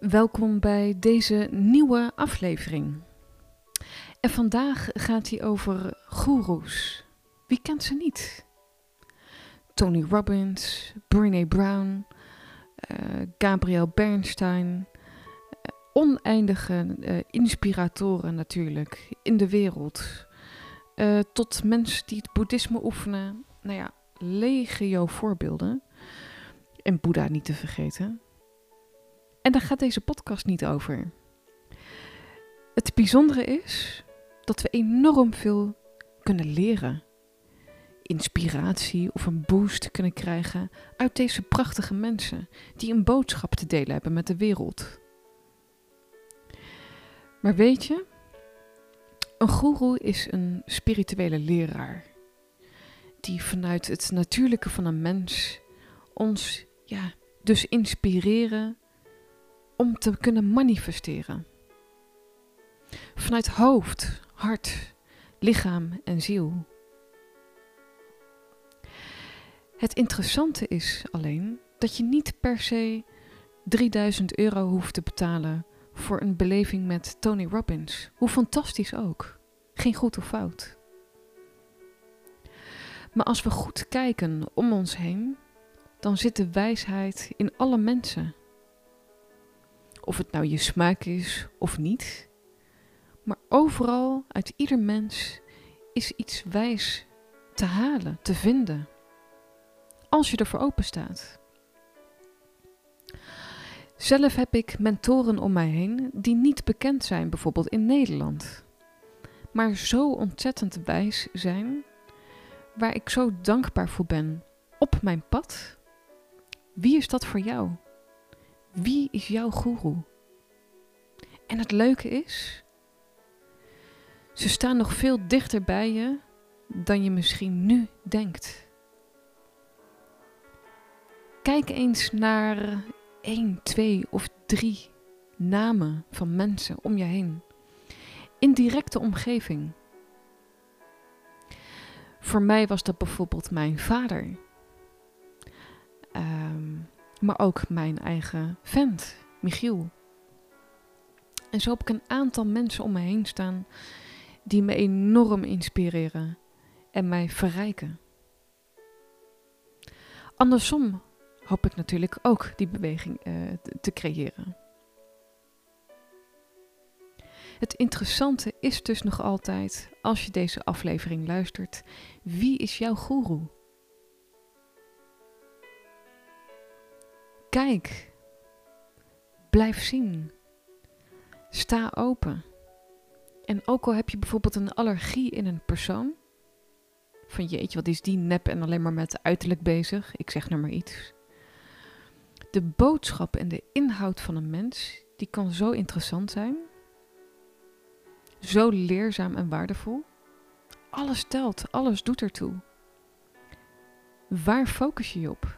Welkom bij deze nieuwe aflevering. En vandaag gaat hij over goeroes. Wie kent ze niet? Tony Robbins, Brené Brown, uh, Gabriel Bernstein. Uh, oneindige uh, inspiratoren natuurlijk in de wereld. tot mensen die het boeddhisme oefenen. Nou ja, legio voorbeelden. En Boeddha niet te vergeten. En daar gaat deze podcast niet over. Het bijzondere is dat we enorm veel kunnen leren. Inspiratie of een boost kunnen krijgen uit deze prachtige mensen die een boodschap te delen hebben met de wereld. Maar weet je, een guru is een spirituele leraar die vanuit het natuurlijke van een mens ons ja, dus inspireren om te kunnen manifesteren. Vanuit hoofd, hart, lichaam en ziel. Het interessante is alleen dat je niet per se 3000 euro hoeft te betalen voor een beleving met Tony Robbins. Hoe fantastisch ook. Geen goed of fout. Maar als we goed kijken om ons heen, dan zit de wijsheid in alle mensen. Of het nou je smaak is of niet. Maar overal, uit ieder mens, is iets wijs te halen, te vinden. Als je ervoor open staat. Zelf heb ik mentoren om mij heen die niet bekend zijn, bijvoorbeeld in Nederland. Maar zo ontzettend wijs zijn, waar ik zo dankbaar voor ben op mijn pad. Wie is dat voor jou? Wie is jouw goeroe? En het leuke is, ze staan nog veel dichter bij je dan je misschien nu denkt. Kijk eens naar één, twee of drie namen van mensen om je heen. In directe omgeving. Voor mij was dat bijvoorbeeld mijn vader. Um, maar ook mijn eigen vent, Michiel. En zo heb ik een aantal mensen om me heen staan die me enorm inspireren en mij verrijken. Andersom hoop ik natuurlijk ook die beweging uh, te creëren. Het interessante is dus nog altijd, als je deze aflevering luistert, wie is jouw goeroe? Kijk. Blijf zien. Sta open. En ook al heb je bijvoorbeeld een allergie in een persoon. Van jeetje, wat is die nep en alleen maar met uiterlijk bezig. Ik zeg nou maar iets. De boodschap en de inhoud van een mens, die kan zo interessant zijn. Zo leerzaam en waardevol. Alles telt, alles doet ertoe. Waar focus je je op?